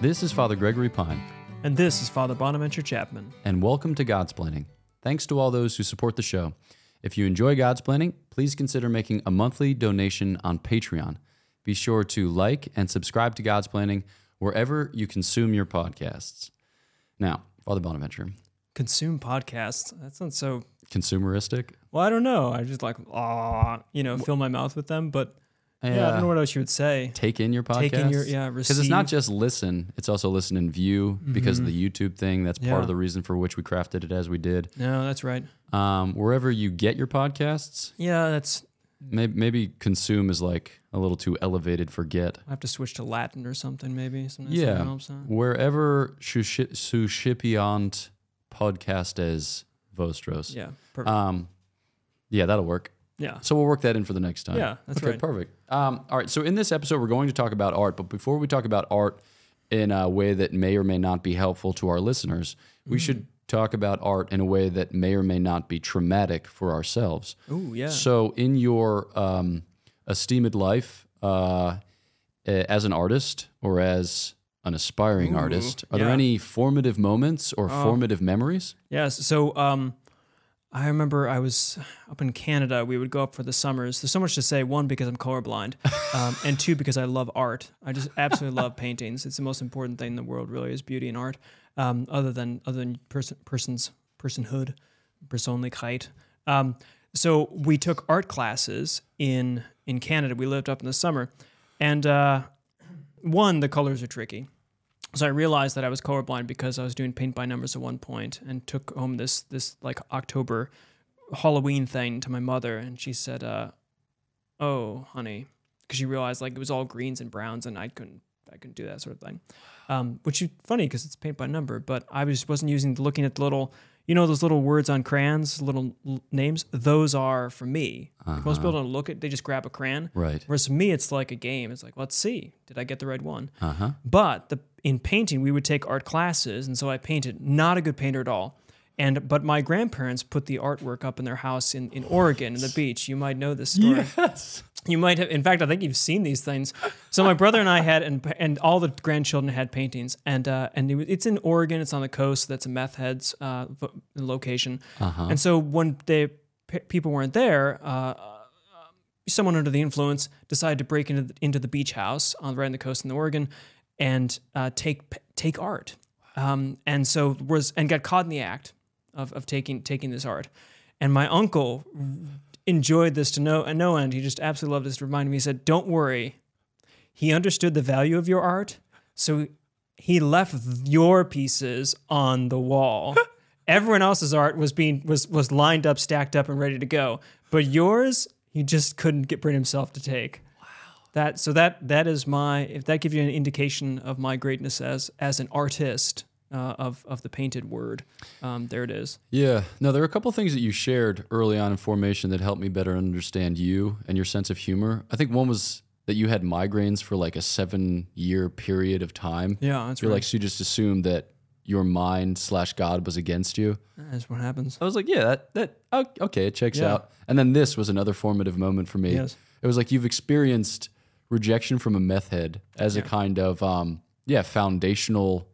This is Father Gregory Pine, And this is Father Bonaventure Chapman. and welcome to Godsplaining. Thanks to all those who support the show. If you enjoy Godsplaining, please consider making a monthly donation on Patreon. Be sure to like and subscribe to Godsplaining wherever you consume your podcasts. Now, Father Bonaventure, Consume podcasts. That sounds so. consumeristic? Well, I don't know. I just like, ah, you know, fill my mouth with them. But yeah, I don't know what else you would say. take in your podcast. Take in your- yeah, Because it's not just listen; it's also listen and view. Because of the YouTube thing, that's part Yeah. of the reason for which we crafted it as we did. No, that's right. Um, wherever you get your podcasts, Yeah, that's. maybe, maybe consume is like a little too elevated for get. I have to switch to Latin or something, maybe. Something Yeah, helps, huh? wherever suscipiant podcastes vostros. Yeah, perfect. Um, yeah, that'll work. Yeah. So we'll work that in for the next time. Yeah, that's okay, right. Perfect. Um, all right. So in this episode, we're going to talk about art, but before we talk about art in a way that may or may not be helpful to our listeners, we Mm. should talk about art in a way that may or may not be traumatic for ourselves. Ooh, yeah. So in your um, esteemed life uh, as an artist or as an aspiring artist, are there yeah. Oh. any formative moments or formative memories? Yes. So um, I remember I was up in Canada. We would go up for the summers. There's so much to say. One, because I'm colorblind, um, and two, because I love art. I just absolutely love paintings. It's the most important thing in the world, really, is beauty and art. Um, other than other than person person's personhood, Persönlichkeit. Um, so we took art classes in in Canada. We lived up in the summer, and uh, one, the colors are tricky. So I realized that I was colorblind because I was doing paint by numbers at one point and took home this this like October Halloween thing to my mother and she said, uh, "Oh, honey," because she realized like it was all greens and browns and I couldn't I couldn't do that sort of thing. Um, which is funny because it's paint by number, but I was just wasn't using looking at the little you know those little words on crayons, little l- names. Those are for me. Like, Most people don't look at; they just grab a crayon. Right. Whereas for me, it's like a game. It's like, let's see, did I get the right one? Uh huh. But the in painting, we would take art classes, and so I painted. Not a good painter at all. And but my grandparents put the artwork up in their house in, in Oregon, in the beach. You might know this story. Yes. You might have. In fact, I think you've seen these things. So my brother and I had, and and all the grandchildren had paintings, and uh, and it, it's in Oregon. It's on the coast. That's a meth heads uh, location. And so when they p- people weren't there, uh, someone under the influence decided to break into the, into the beach house on right on the coast in Oregon and uh, take take art. Um, and so was and got caught in the act of, of taking taking this art. And my uncle enjoyed this to no no end. He just absolutely loved this. To remind me, he said, "Don't worry." He understood the value of your art, so he left your pieces on the wall. Everyone else's art was being was was lined up, stacked up, and ready to go. But yours, he just couldn't get bring himself to take. Wow. That so that that is my if that gives you an indication of my greatness as as an artist uh, of of the painted word, um, there it is. Yeah. No, there are a couple things that you shared early on in formation that helped me better understand you and your sense of humor. I think one was that you had migraines for like a seven year period of time. Yeah, that's You're right. like, so you just assumed that your mind slash God was against you. that's what happens. I was like, yeah, that, that oh, okay, it checks Yeah. out. And then this was another formative moment for me. Yes. It was like you've experienced rejection from a meth head as a kind of, um, yeah, foundational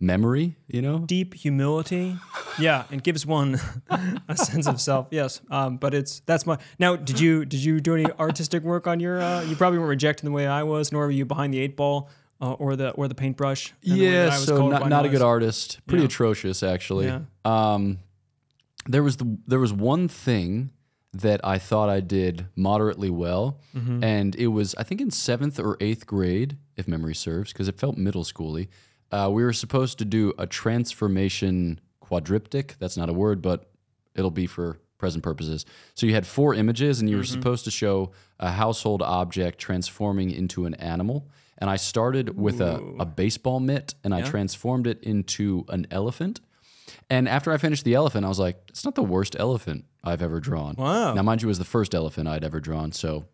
memory, you know? deep humility. Yeah, and gives one a sense of self. Yes, um, but it's that's my. Now, did you did you do any artistic work on your? Uh, you probably weren't rejecting the way I was, nor were you behind the eight ball uh, or the or the paintbrush. the Yeah, I was so not, not a good artist. Pretty Yeah. atrocious, actually. Yeah. Um, there was the there was one thing that I thought I did moderately well, Mm-hmm. and it was I think in seventh or eighth grade, if memory serves, because it felt middle schooly. Uh, we were supposed to do a transformation quadriptych. That's not a word, but it'll be for present purposes. So you had four images, and you were Mm-hmm. supposed to show a household object transforming into an animal. And I started with a, a baseball mitt, and I transformed it into an elephant. And after I finished the elephant, I was like, it's not the worst elephant I've ever drawn. Wow. Now, mind you, it was the first elephant I'd ever drawn, so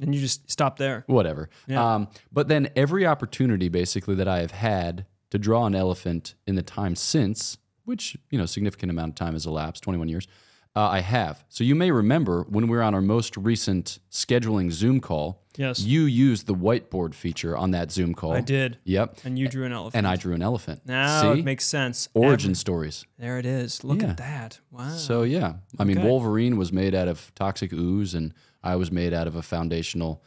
And you just stop there. whatever. Um, but then every opportunity, basically, that I have had to draw an elephant in the time since, which you know, significant amount of time has elapsed, 21 years. Uh, I have. So you may remember when we were on our most recent scheduling Zoom call. Yes. You used the whiteboard feature on that Zoom call. I did. Yep. And you drew an elephant. And I drew an elephant. now See? it makes sense. Origin stories. There it is. Look Yeah. at that. Wow. So yeah, I mean Okay. Wolverine was made out of toxic ooze, and I was made out of a foundational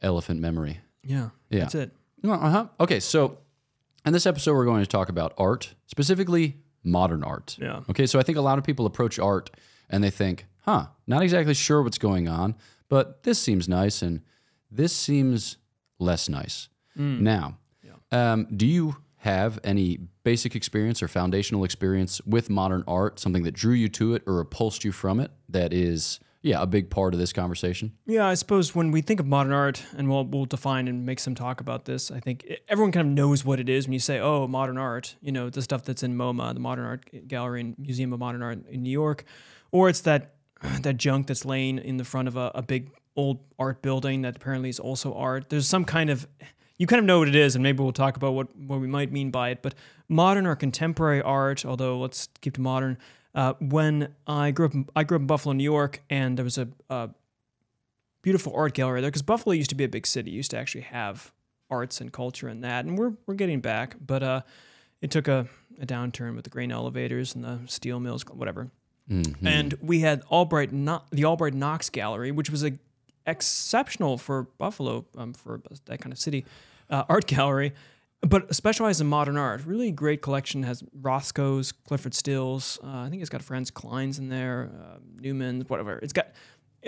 elephant memory. yeah. Yeah. That's it. Uh huh. Okay, so in this episode, we're going to talk about art, specifically modern art. Yeah. Okay, so I think a lot of people approach art and they think, huh, not exactly sure what's going on, but this seems nice and this seems less nice. Now, um, do you have any basic experience or foundational experience with modern art, something that drew you to it or repulsed you from it that is, yeah, a big part of this conversation? Yeah, I suppose when we think of modern art, and we'll, we'll define and make some talk about this, I think everyone kind of knows what it is when you say, oh, modern art, you know, the stuff that's in MoMA, the Modern Art Gallery and Museum of Modern Art in New York, or it's that that junk that's laying in the front of a, a big old art building that apparently is also art. There's some kind of, you kind of know what it is, and maybe we'll talk about what, what we might mean by it, but modern or contemporary art, although let's keep to modern, uh, when I grew up, in, I grew up in Buffalo, New York, and there was a, a beautiful art gallery there because Buffalo used to be a big city. Used to actually have arts and culture and that, and we're we're getting back, but uh, it took a, a downturn with the grain elevators and the steel mills, whatever. Mhm. And we had Albright, no- the Albright Knox Gallery, which was a exceptional for Buffalo, um, for that kind of city, uh, art gallery, but specialized in modern art. Really great collection. Has Rothko's, Clyfford Stills. Uh, I think it's got Franz Kline's in there, uh, Newman's, whatever. It's got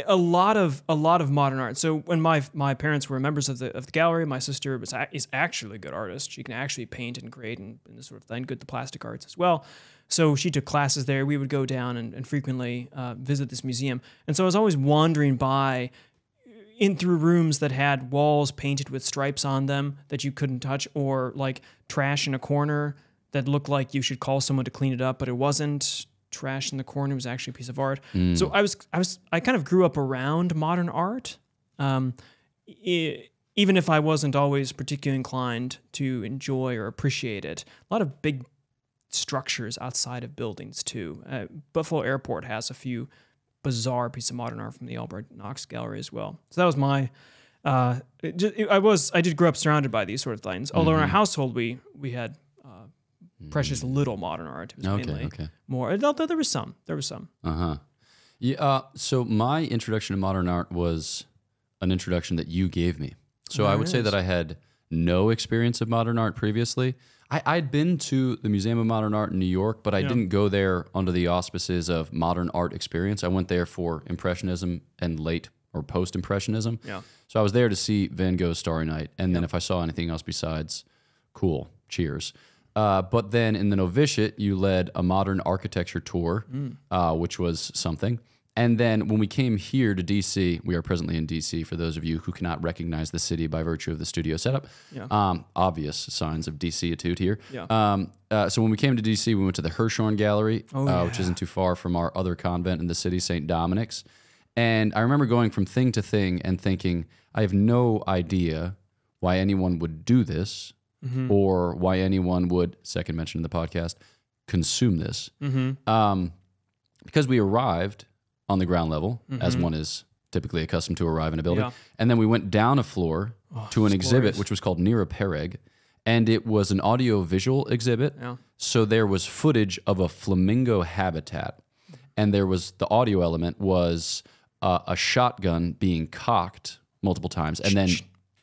a lot of a lot of modern art. So when my my parents were members of the of the gallery, my sister was is actually a good artist. She can actually paint and create and, and sort of thing, good the plastic arts as well. So she took classes there. We would go down and, and frequently uh, visit this museum. And so I was always wandering by in through rooms that had walls painted with stripes on them that you couldn't touch, or like trash in a corner that looked like you should call someone to clean it up, but it wasn't trash in the corner. It was actually a piece of art. So I was, I was, I kind of grew up around modern art, um, e- even if I wasn't always particularly inclined to enjoy or appreciate it. A lot of big structures outside of buildings too. Uh, Buffalo Airport has a few bizarre piece of modern art from the Albright Knox Gallery as well. So that was my. Uh, it it- I was I did grow up surrounded by these sort of things. Although in our household we we had uh, precious little modern art. It was Okay, mainly okay. more. Although there was some, there was some. Uh huh. Yeah. Uh, so my introduction to modern art was an introduction that you gave me. So I would say that I had no experience of modern art previously. I, I'd been to the Museum of Modern Art in New York, but I didn't go there under the auspices of modern art experience. I went there for Impressionism and late or post Impressionism. Yeah. So I was there to see Van Gogh's Starry Night, and then if I saw anything else besides, cool, cheers. Uh, but then in the novitiate, you led a modern architecture tour, uh, which was something. And then when we came here to DC, we are presently in DC for those of you who cannot recognize the city by virtue of the studio setup. Yeah. Um, obvious signs of DC attitude here. Yeah. Um, uh, so when we came to DC, we went to the Hirshhorn Gallery, Oh, uh, which isn't too far from our other convent in the city, St. Dominic's. And I remember going from thing to thing and thinking, I have no idea why anyone would do this Mm-hmm. or why anyone would, second mention in the podcast, consume this. Mm-hmm. Um, because we arrived on the ground level, as Mm-hmm. one is typically accustomed to arrive in a building. Yeah. And then we went down a floor Oh, to an exhibit, glorious. which was called Nira Pereg. And it was an audio visual exhibit. Yeah. So there was footage of a flamingo habitat. And there was the audio element was uh, a shotgun being cocked multiple times and then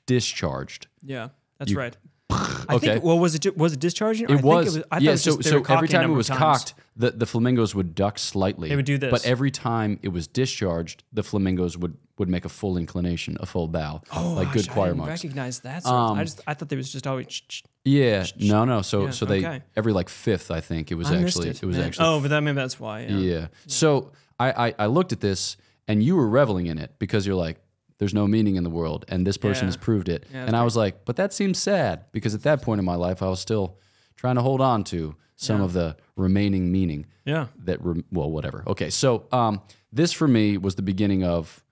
discharged. Yeah, that's You- right. I Okay. think. Well, was it was it discharging? I It think was, I thought yeah. it was so, just they so every time it was times. cocked, the, the flamingos would duck slightly. They would do this. But every time it was discharged, the flamingos would would make a full inclination, a full bow, like good Gosh, I choir didn't monks. recognize that. Sort of- Um, I just I thought there was just always. ch- ch- Yeah, no, no. So Yeah, so they okay. every like fifth, I think it was I missed actually it. was man. actually Oh, but that maybe that's why. Yeah. yeah. So I, I I looked at this and you were reveling in it because you're like, there's no meaning in the world, and this person Yeah. has proved it. Yeah, and that's I was like, but that seems sad because at that point in my life, I was still trying to hold on to some Yeah. of the remaining meaning Yeah. that rem- well whatever okay so um, this for me was the beginning of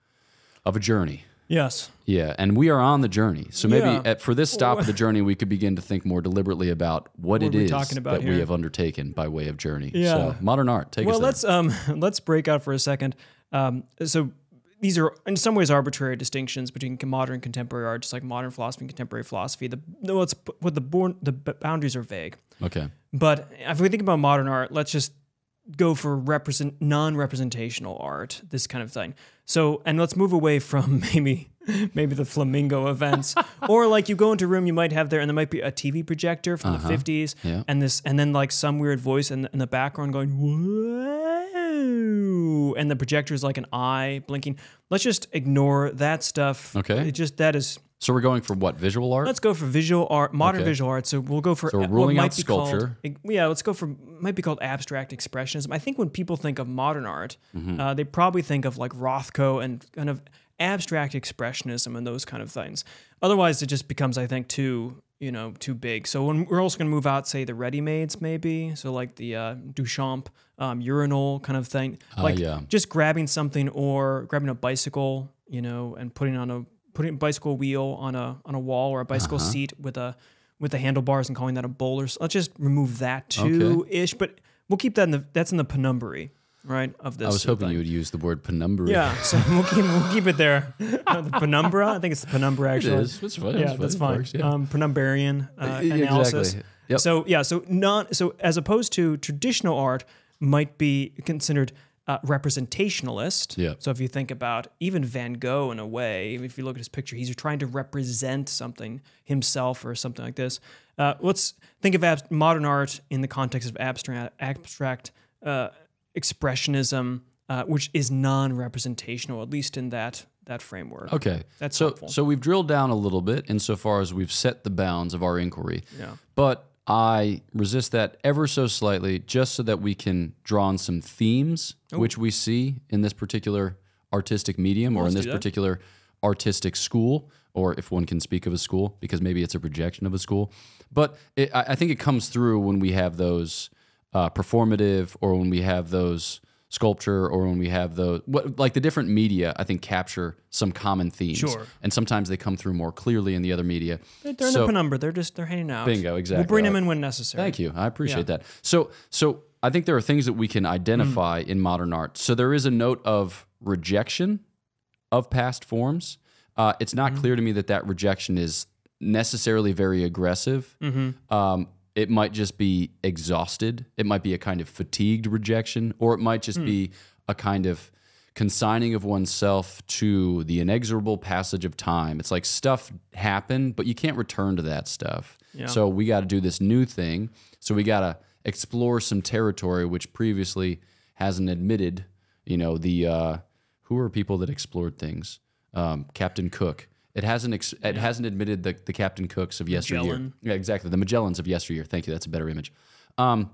of a journey Yes. Yeah, and we are on the journey. So maybe Yeah. at, for this stop of the journey, we could begin to think more deliberately about what, it are we is that we have undertaken by way of journey. Yeah. So modern art, take Well, us there. let's um let's break out for a second. Um, so these are in some ways arbitrary distinctions between modern and contemporary art, just like modern philosophy and contemporary philosophy. The let's what the born the boundaries are vague. Okay. But if we think about modern art, let's just go for represent non-representational art, this kind of thing. So, and let's move away from maybe maybe the flamingo events, or like you go into a room, you might have there, and there might be a TV projector from the uh-huh. '50s, Yeah. and this, and then like some weird voice in, in the background going and the projector is like an eye blinking. Let's just ignore that stuff. Okay. it just that is. So we're going for what? Visual art? Let's go for visual art, modern Okay. visual art. So we'll go for So we're what ruling might out be called- sculpture. yeah, let's go for might be called abstract expressionism. I think when people think of modern art, Mm-hmm. uh, they probably think of like Rothko and kind of abstract expressionism and those kind of things. Otherwise, it just becomes, I think, too you know too big. So when we're also going to move out, say the ready-mades, maybe so like the uh, Duchamp um, urinal kind of thing, like yeah. just grabbing something or grabbing a bicycle, you know, and putting on a putting a bicycle wheel on a on a wall or a bicycle Uh-huh. seat with a with the handlebars and calling that a boulder. So let's just remove that too ish, but we'll keep that in the that's in the penumbra right? Of this. I was hoping thing. you would use the word penumbra. Yeah, so we'll keep we'll keep it there. Uh, the penumbra, I think it's the penumbra actually. is. It's fine. Yeah, It's that's It fine. works, yeah. Um, penumbarian uh, Uh, analysis. exactly. Yep. So yeah, so not so as opposed to traditional art might be considered uh, representationalist. Yeah. So if you think about even Van Gogh in a way, if you look at his picture, he's trying to represent something himself or something like this. Uh, let's think of ab- modern art in the context of abstract abstract uh, expressionism, uh, which is non-representational, at least in that that framework. Okay. That's so helpful. so we've drilled down a little bit insofar as we've set the bounds of our inquiry. Yeah. But I resist that ever so slightly just so that we can draw on some themes which we see in this particular artistic medium or in this particular artistic school or if one can speak of a school because maybe it's a projection of a school. But it, I I think it comes through when we have those uh, performative or when we have those sculpture or when we have the what like the different media I think capture some common themes Sure. and sometimes they come through more clearly in the other media. They're in So- the penumbra. They're just they're hanging out. Bingo, exactly. We'll bring them in when necessary. Thank you. I appreciate that. So, so I think there are things that we can identify Mm. in modern art. So there is a note of rejection of past forms. Uh, it's not clear to me that that rejection is necessarily very aggressive. Mm-hmm. Um, it might just be exhausted. It might be a kind of fatigued rejection, or it might just Hmm. be a kind of consigning of oneself to the inexorable passage of time. It's like stuff happened, but you can't return to that stuff. Yeah. So we got to do this new thing. So we got to explore some territory which previously hasn't admitted. You know, the uh, who are people that explored things? Um, Captain Cook. It hasn't ex- it hasn't admitted the, the Captain Cooks of yesteryear. Magellan. Yeah, exactly. The Magellans of yesteryear. Thank you. That's a better image. Um,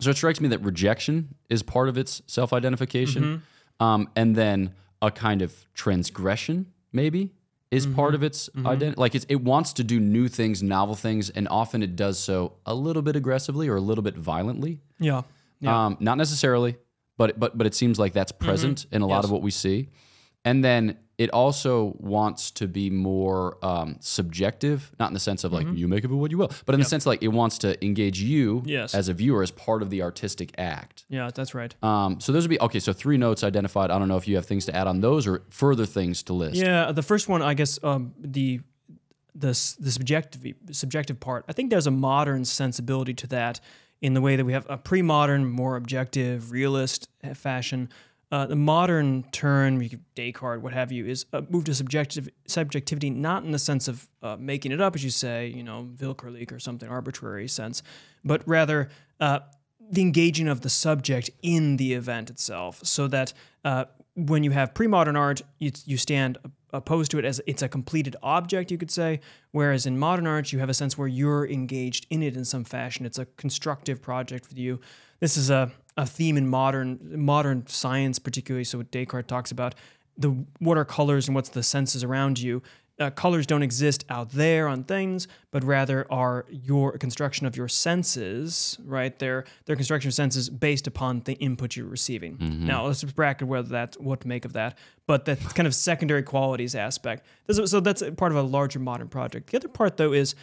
so it strikes me that rejection is part of its self identification. Mm-hmm. Um, and then a kind of transgression, maybe, is Mm-hmm. part of its identity. Like it's, it wants to do new things, novel things, and often it does so a little bit aggressively or a little bit violently. Yeah. Yeah. Um, not necessarily, but but but it seems like that's present in a lot Yes. of what we see. And then it also wants to be more um, subjective, not in the sense of like you make of it what you will, but in the sense like it wants to engage you Yes. as a viewer as part of the artistic act. yeah, that's right. Um, so those would be okay. So three notes identified. I don't know if you have things to add on those or further things to list. Yeah, the first one, I guess, um, the the the subjective subjective part. I think there's a modern sensibility to that in the way that we have a pre-modern, more objective, realist uh, fashion. Uh, the modern turn, Descartes, what have you, is a move to subjective subjectivity, not in the sense of uh, making it up, as you say, you know, Wilkerleek or something arbitrary sense, but rather uh, the engaging of the subject in the event itself, so that uh, when you have pre-modern art, you, you stand opposed to it as it's a completed object, you could say. Whereas in modern art, you have a sense where you're engaged in it in some fashion. It's a constructive project for you. This is a, a theme in modern modern science, particularly. So what Descartes talks about the what are colors and what's the senses around you. uh, colors don't exist out there on things, but rather are your construction of your senses, right? They're, they're construction of senses based upon the input you're receiving. Now, let's bracket whether that's what to make of that, but that kind of secondary qualities aspect. So that's part of a larger modern project. The other part, though, is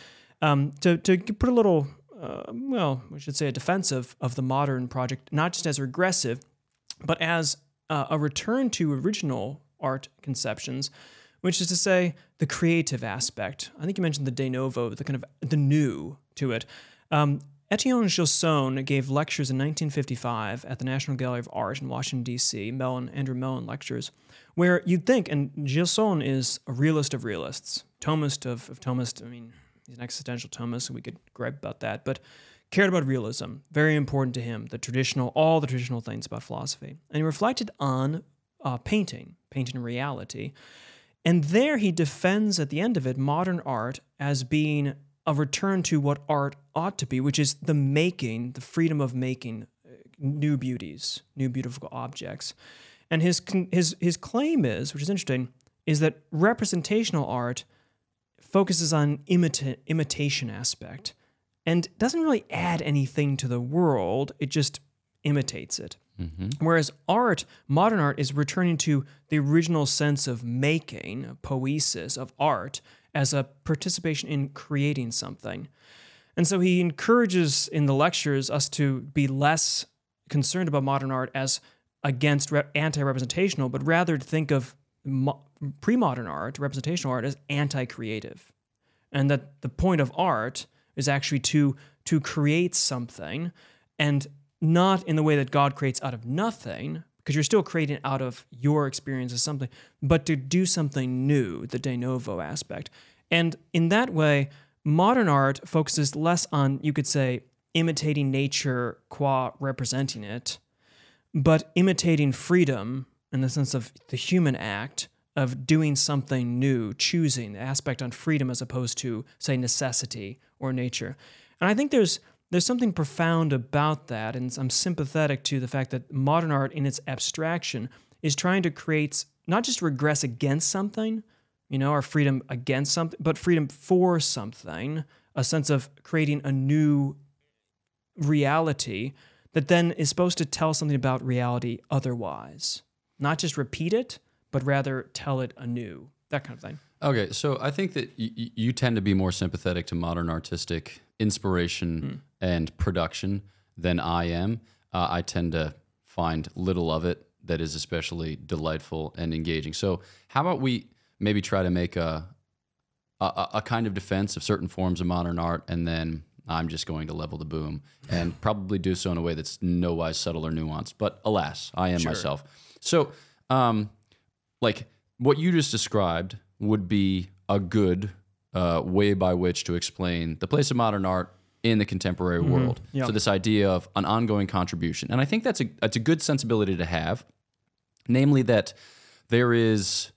um, to, to put a little, uh, well, we should say a defensive of the modern project, not just as regressive, but as uh, a return to original art conceptions, which is to say the creative aspect. I think you mentioned the de novo, the kind of the new to it. Um, Etienne Gilson gave lectures in 1955 at the National Gallery of Art in Washington, D.C., Mellon, Andrew Mellon lectures, where you'd think, and Gilson is a realist of realists, Thomist of, of Thomist. I mean, he's an existential Thomist, so we could gripe about that, but cared about realism, very important to him, the traditional, all the traditional things about philosophy. And he reflected on uh, painting, painting reality. And there he defends at the end of it modern art as being a return to what art ought to be, which is the making, the freedom of making uh, new beauties, new beautiful objects. And his his his claim is, which is interesting, is that representational art focuses on imita- imitation aspect and doesn't really add anything to the world. It just imitates it. Mm-hmm. Whereas art, modern art, is returning to the original sense of making, poesis, of art, as a participation in creating something. And so he encourages in the lectures us to be less concerned about modern art as against re- anti-representational, but rather to think of mo- pre-modern art, representational art, as anti-creative, and that the point of art is actually to to create something, and not in the way that God creates out of nothing, because you're still creating out of your experience of something, but to do something new, the de novo aspect. And in that way, modern art focuses less on, you could say, imitating nature qua representing it, but imitating freedom in the sense of the human act of doing something new, choosing the aspect on freedom as opposed to, say, necessity or nature. And I think there's there's something profound about that, and I'm sympathetic to the fact that modern art, in its abstraction, is trying to create not just regress against something, you know, our freedom against something, but freedom for something, a sense of creating a new reality that then is supposed to tell something about reality otherwise. Not just repeat it, but rather tell it anew. That kind of thing. Okay, so I think that y- you tend to be more sympathetic to modern artistic inspiration and production than I am. Uh, I tend to find little of it that is especially delightful and engaging. So, how about we maybe try to make a a, a kind of defense of certain forms of modern art, and then I'm just going to level the boom and probably do so in a way that's no wise subtle or nuanced. But alas, I am myself. So, um, like what you just described would be a good uh, way by which to explain the place of modern art in the contemporary world. Yeah. So this idea of an ongoing contribution, and I think that's a that's a good sensibility to have, namely that there is,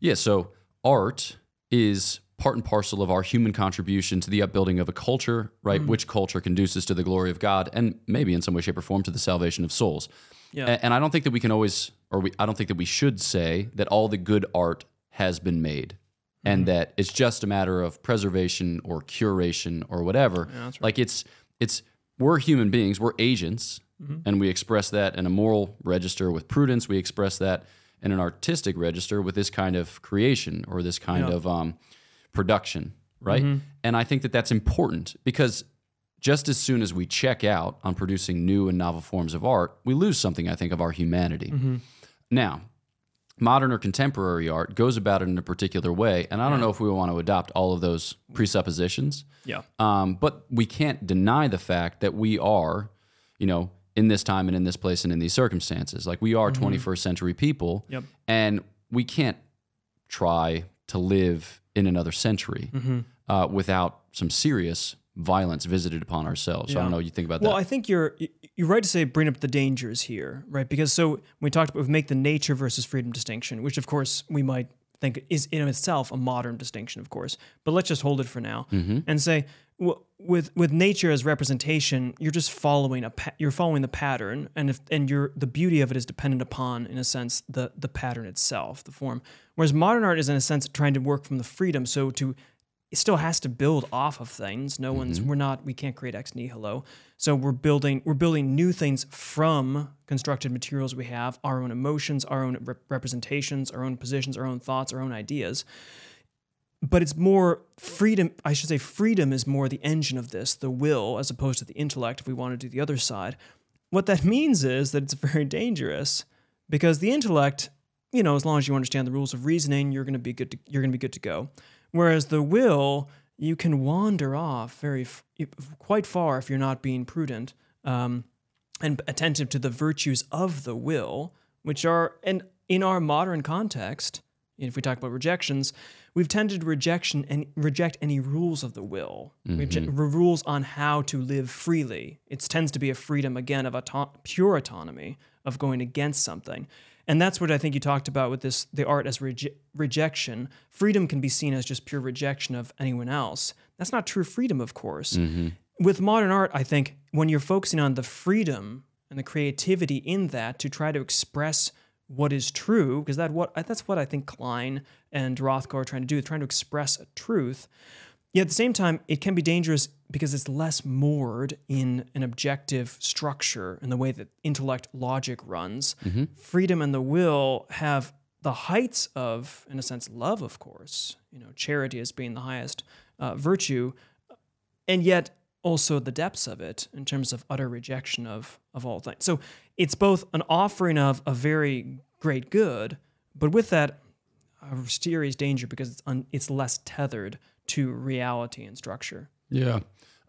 yeah. So art is part and parcel of our human contribution to the upbuilding of a culture, right? Which culture conduces to the glory of God, and maybe in some way, shape, or form to the salvation of souls. Yeah. And I don't think that we can always, or we, I don't think that we should say that all the good art has been made and mm-hmm. that it's just a matter of preservation or curation or whatever. Like it's, it's, we're human beings, we're agents, mm-hmm. and we express that in a moral register with prudence. We express that in an artistic register with this kind of creation or this kind of um, production, right? Mm-hmm. And I think that that's important because just as soon as we check out on producing new and novel forms of art, we lose something, I think, of our humanity. Now, modern or contemporary art goes about it in a particular way, and I don't know if we want to adopt all of those presuppositions. Yeah. Um, but we can't deny the fact that we are, you know, in this time and in this place and in these circumstances. Like we are 21st century people, Yep. and we can't try to live in another century uh, without some serious violence visited upon ourselves. So I don't know what you think about Well, that. Well, I think you're you're right to say bring up the dangers here, right? Because so we talked about we make the nature versus freedom distinction, which of course we might think is in itself a modern distinction, of course. But let's just hold it for now mm-hmm. and say w- with with nature as representation, you're just following a pa- you're following the pattern, and if and you're the beauty of it is dependent upon, in a sense, the the pattern itself, the form. Whereas modern art is in a sense trying to work from the freedom, so to it still has to build off of things. No one's mm-hmm. we're not we can't create ex nihilo. So we're building we're building new things from constructed materials we have, our own emotions, our own rep- representations, our own positions, our own thoughts, our own ideas. But it's more freedom. I should say freedom is more the engine of this, the will, as opposed to the intellect. If we want to do the other side, what that means is that it's very dangerous because the intellect, you know, as long as you understand the rules of reasoning, you're going to be good. To, you're going to be good to go. Whereas the will, you can wander off very quite far if you're not being prudent um, and attentive to the virtues of the will, which are and in our modern context, if we talk about rejections, we've tended to rejection and reject any rules of the will, reject, rules on how to live freely. It tends to be a freedom again of auto- pure autonomy of going against something. And that's what I think you talked about with this the art as reje- rejection. Freedom can be seen as just pure rejection of anyone else. That's not true freedom, of course. Mm-hmm. With modern art, I think when you're focusing on the freedom and the creativity in that to try to express what is true, because that what that's what I think Kline and Rothko are trying to do, trying to express a truth. Yet at the same time, it can be dangerous because it's less moored in an objective structure in the way that intellect logic runs. Freedom and the will have the heights of, in a sense, love, of course, you know, charity as being the highest uh, virtue, and yet also the depths of it in terms of utter rejection of, of all things. So it's both an offering of a very great good, but with that, a mysterious danger because it's, un, it's less tethered to reality and structure. Yeah.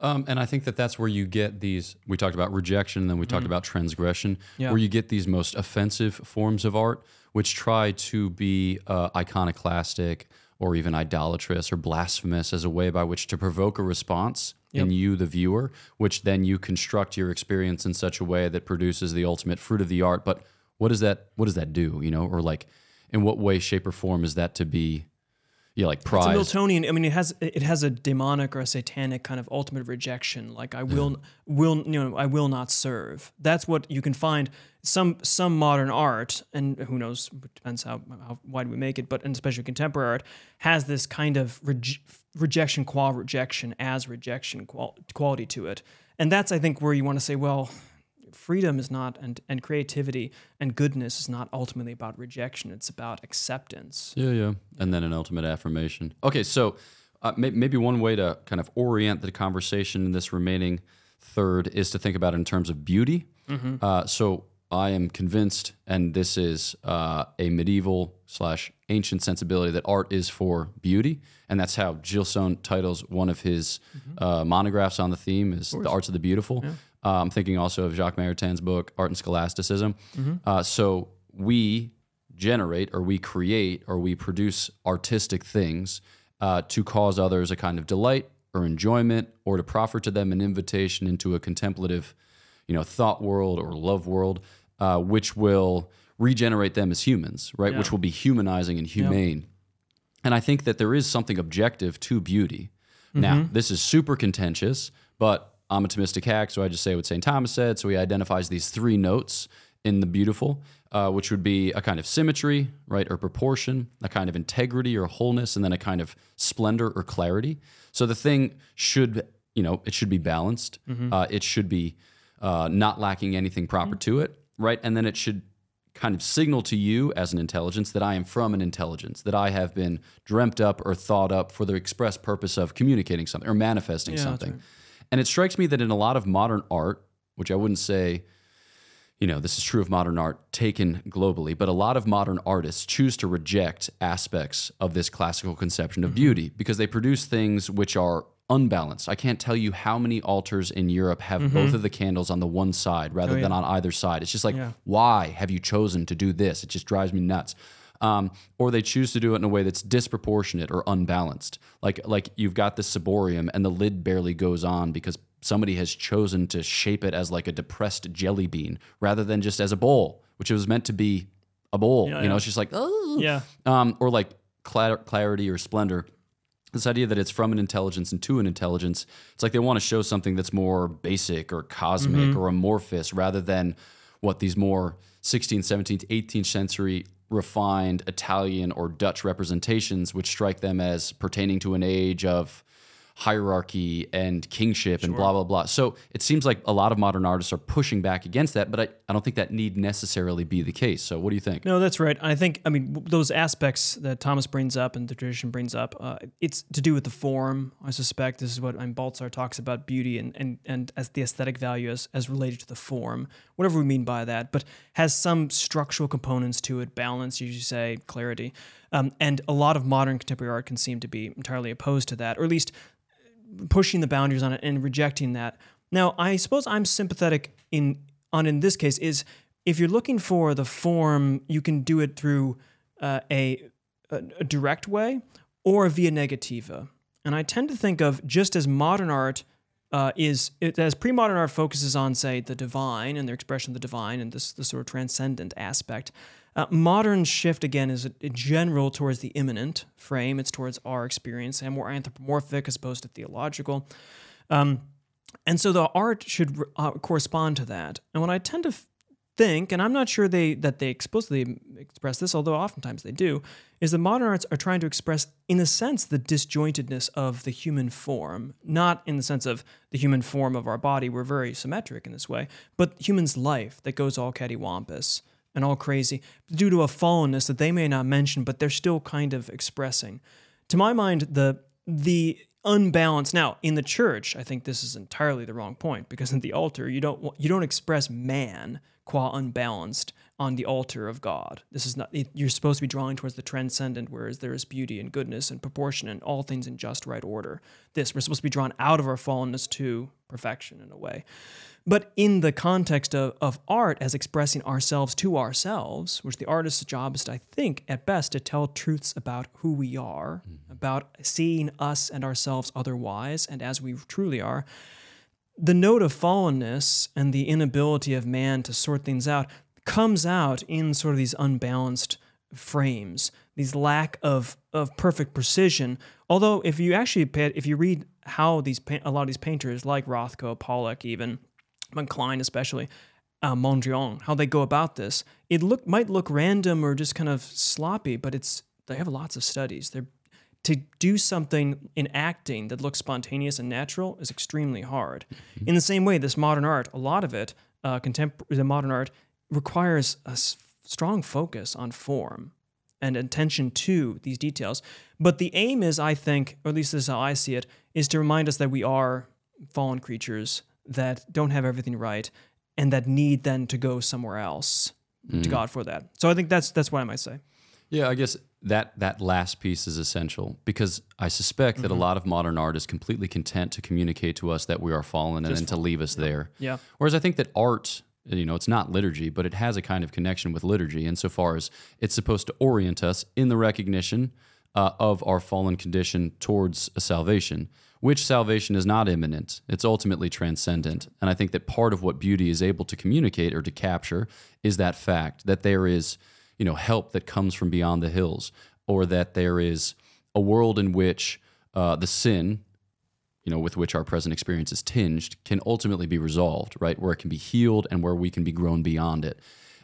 Um, and I think that that's where you get these. We talked about rejection, and then we talked about transgression, Yeah. where you get these most offensive forms of art, which try to be uh, iconoclastic or even idolatrous or blasphemous as a way by which to provoke a response in you, the viewer, which then you construct your experience in such a way that produces the ultimate fruit of the art. But what does that? What does that do? You know, or like, in what way, shape, or form is that to be? Yeah, like It's a. Miltonian. I mean, it has it has a demonic or a satanic kind of ultimate rejection. Like I will mm. will you know I will not serve. That's what you can find some some modern art, and who knows depends how how wide we make it, but and especially contemporary art has this kind of reje- rejection qual rejection as rejection qual- quality to it, and that's I think where you want to say well. Freedom is not, and, and creativity and goodness is not ultimately about rejection. It's about acceptance. Yeah, yeah. And then an ultimate affirmation. Okay, so uh, may- maybe one way to kind of orient the conversation in this remaining third is to think about it in terms of beauty. Uh, so I am convinced, and this is uh, a medieval slash ancient sensibility that art is for beauty, and that's how Gilson titles one of his uh, monographs on the theme is the arts of the beautiful. Uh, I'm thinking also of Jacques Maritain book, Art and Scholasticism. Uh, so we generate or we create or we produce artistic things uh, to cause others a kind of delight or enjoyment or to proffer to them an invitation into a contemplative you know thought world or love world uh, which will regenerate them as humans right? Which will be humanizing and humane. And I think that there is something objective to beauty. Now, this is super contentious, but I'm a Thomistic hack, so I just say what St. Thomas said. So he identifies these three notes in the beautiful, uh, which would be a kind of symmetry, right, or proportion, a kind of integrity or wholeness, and then a kind of splendor or clarity. So the thing should, you know, it should be balanced. Uh, it should be uh, not lacking anything proper to it, right? And then it should kind of signal to you as an intelligence that I am from an intelligence, that I have been dreamt up or thought up for the express purpose of communicating something or manifesting Yeah, something. And it strikes me that in a lot of modern art, which I wouldn't say, you know, this is true of modern art taken globally, but a lot of modern artists choose to reject aspects of this classical conception Mm-hmm. of beauty because they produce things which are unbalanced. I can't tell you how many altars in Europe have both of the candles on the one side rather Mm-hmm. Oh, than on either side. It's just like, Yeah. why have you chosen to do this? It just drives me nuts. Um, or they choose to do it in a way that's disproportionate or unbalanced. Like like you've got this ciborium and the lid barely goes on because somebody has chosen to shape it as like a depressed jelly bean rather than just as a bowl, which it was meant to be a bowl. Yeah, you know, yeah. it's just like oh Yeah. um, or like clar- clarity or splendor. This idea that it's from an intelligence and to an intelligence, it's like they want to show something that's more basic or cosmic or amorphous rather than what these more 16th, 17th, 18th century refined Italian or Dutch representations, which strike them as pertaining to an age of hierarchy and kingship and blah, blah, blah. So it seems like a lot of modern artists are pushing back against that, but I, I don't think that need necessarily be the case. So what do you think? No, that's right. I think, I mean, those aspects that Thomas brings up and the tradition brings up, uh, it's to do with the form, I suspect. This is what I mean, Balthasar talks about beauty and, and, and as the aesthetic value as, as related to the form, whatever we mean by that, but has some structural components to it, balance, you say, clarity. Um, and a lot of modern contemporary art can seem to be entirely opposed to that, or at least pushing the boundaries on it and rejecting that. Now, I suppose I'm sympathetic in on in this case is if you're looking for the form, you can do it through uh, a, a a direct way or via negativa. And I tend to think of just as modern art uh, is it, as pre-modern art focuses on say the divine and their expression of the divine and this the sort of transcendent aspect. Uh, modern shift again is a, a general towards the immanent frame. It's towards our experience and more anthropomorphic as opposed to theological. Um, and so the art should uh, correspond to that. And what I tend to f- think, and I'm not sure they that they explicitly express this, although oftentimes they do, is that modern arts are trying to express, in a sense, the disjointedness of the human form, not in the sense of the human form of our body. We're very symmetric in this way, but human's life that goes all cattywampus and all crazy due to a fallenness that they may not mention, but they're still kind of expressing. To my mind, the the unbalance now in the church, I think this is entirely the wrong point because in the altar you don't you don't express man qua unbalanced on the altar of God. This is not you're supposed to be drawing towards the transcendent, whereas there is beauty and goodness and proportion and all things in just right order. This we're supposed to be drawn out of our fallenness to perfection in a way. But in the context of, of art as expressing ourselves to ourselves, which the artist's job is, I think, at best, to tell truths about who we are, mm-hmm. about seeing us and ourselves otherwise and as we truly are, the note of fallenness and the inability of man to sort things out comes out in sort of these unbalanced frames, these lack of, of perfect precision. Although, if you actually pay, if you read how these a lot of these painters, like Rothko, Pollock, even Kline, especially uh, Mondrian, how they go about this, it look might look random or just kind of sloppy, but it's they have lots of studies. They're to do something in acting that looks spontaneous and natural is extremely hard. In the same way, this modern art, a lot of it, uh, contemporary, the modern art requires a s- strong focus on form and attention to these details. But the aim is, I think, or at least this is how I see it, is to remind us that we are fallen creatures that don't have everything right and that need then to go somewhere else to God for that. So I think that's that's what I might say. Yeah, I guess that that last piece is essential because I suspect that a lot of modern art is completely content to communicate to us that we are fallen and then to leave us there. Yeah. Whereas I think that art, you know, it's not liturgy, but it has a kind of connection with liturgy insofar as it's supposed to orient us in the recognition uh, of our fallen condition towards a salvation, which salvation is not imminent. It's ultimately transcendent. And I think that part of what beauty is able to communicate or to capture is that fact that there is, you know, help that comes from beyond the hills, or that there is a world in which uh, the sin, you know, with which our present experience is tinged, can ultimately be resolved, right? Where it can be healed and where we can be grown beyond it.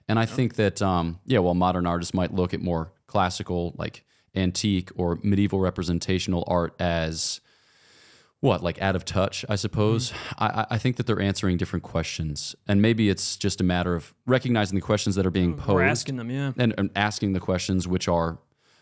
And I think that, um, yeah, while modern artists might look at more classical, like antique or medieval representational art as what, like out of touch, I suppose. Mm. I, I- I think that they're answering different questions. And maybe it's just a matter of recognizing the questions that are being mm, posed We're asking them, yeah. and, and asking the questions which are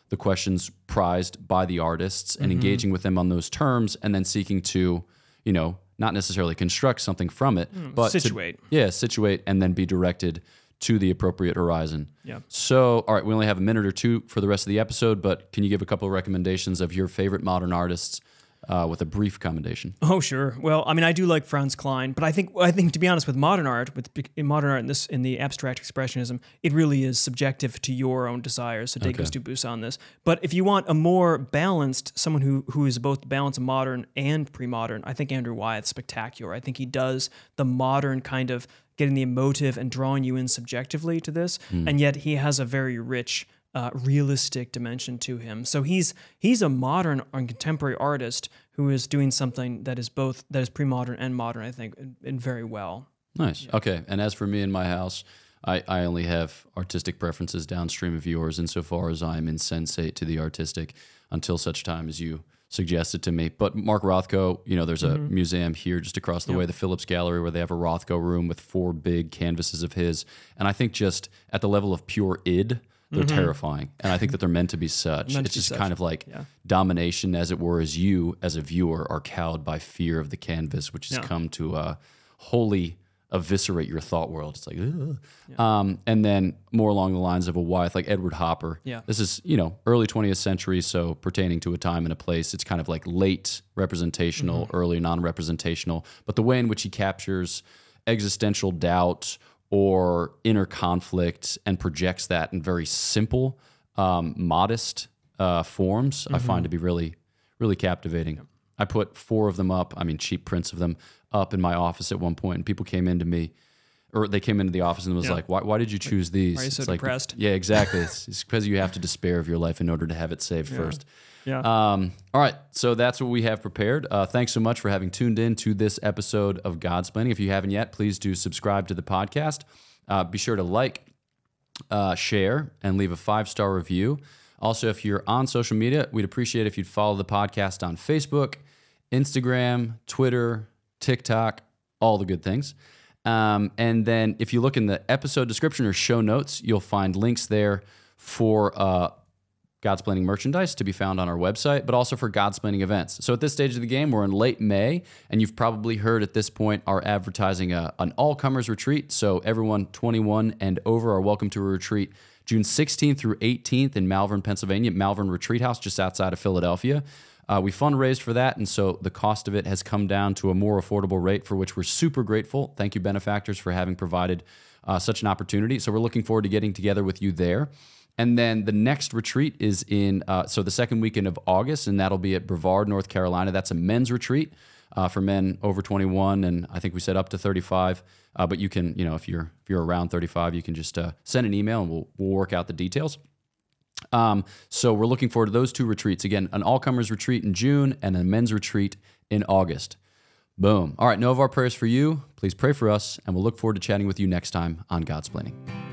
the questions prized by the artists and mm-hmm. engaging with them on those terms and then seeking to you know not necessarily construct something from it mm, but to- yeah situate and then be directed to the appropriate horizon Yeah. so all right we only have a minute or two for the rest of the episode but can you give a couple of recommendations of your favorite modern artists uh, with a brief commendation Oh sure. Well, I mean, I do like Franz Kline, but I think I think to be honest, with modern art, with in modern art in this in the abstract expressionism, it really is subjective to your own desires. So take Okay. us to Bus on this. But if you want a more balanced, someone who who is both balanced modern and pre-modern, I think Andrew Wyeth's spectacular. I think he does the modern kind of getting the emotive and drawing you in subjectively to this, and yet he has a very rich uh, realistic dimension to him. So he's he's a modern and contemporary artist who is doing something that is both that is pre-modern and modern. I think, and, very well. Nice. Okay. And as for me in my house, I, I only have artistic preferences downstream of yours insofar as I'm insensate to the artistic until such time as you suggested to me. But Mark Rothko, you know, there's a Mm-hmm. museum here just across the way, the Phillips Gallery, where they have a Rothko room with four big canvases of his. And I think just at the level of pure id, they're terrifying. And I think that they're meant to be such. Mm-hmm. It's just such. kind of like Yeah. domination, as it were, as you, as a viewer, are cowed by fear of the canvas, which has Yeah. come to uh, wholly eviscerate your thought world. It's like, Ugh. um, and then more along the lines of a Wyeth, like Edward Hopper. Yeah. This is, you know, early 20th century, so pertaining to a time and a place. It's kind of like late representational, Mm-hmm. early non representational. But the way in which he captures existential doubt or inner conflict and projects that in very simple, um, modest uh, forms, I Mm-hmm. find to be really, really captivating. I put four of them up, I mean, cheap prints of them up in my office at one point, and people came into me. Or they came into the office and was Yeah. like, "Why? Why did you choose these?" Why are you so It's like, depressed? Yeah, exactly. It's because you have to despair of your life in order to have it saved first. Yeah. Um, all right, so that's what we have prepared. Uh, thanks so much for having tuned in to this episode of Godsplaining. If you haven't yet, please do subscribe to the podcast. Uh, be sure to like, uh, share, and leave a five star review. Also, if you're on social media, we'd appreciate if you'd follow the podcast on Facebook, Instagram, Twitter, TikTok, all the good things. Um, and then if you look in the episode description or show notes, you'll find links there for uh, Godsplaining merchandise to be found on our website, but also for Godsplaining events. So at this stage of the game, we're in late May, and you've probably heard at this point our advertising a, an all comers retreat. So everyone 21 and over are welcome to a retreat June 16th through 18th in Malvern, Pennsylvania, Malvern Retreat House, just outside of Philadelphia. Uh, we fundraised for that, and so the cost of it has come down to a more affordable rate, for which we're super grateful. Thank you, benefactors, for having provided uh, such an opportunity. So we're looking forward to getting together with you there. And then the next retreat is in, uh, so the second weekend of August, and that'll be at Brevard, North Carolina. That's a men's retreat uh, for men over 21, and I think we said up to 35. Uh, but you can, you know, if you're if you're around 35, you can just uh, send an email, and we'll we'll work out the details. Um, so we're looking forward to those two retreats. Again, an all comers retreat in June and a men's retreat in August. Boom. All right, know of our prayers for you. Please pray for us, and we'll look forward to chatting with you next time on Godsplaining.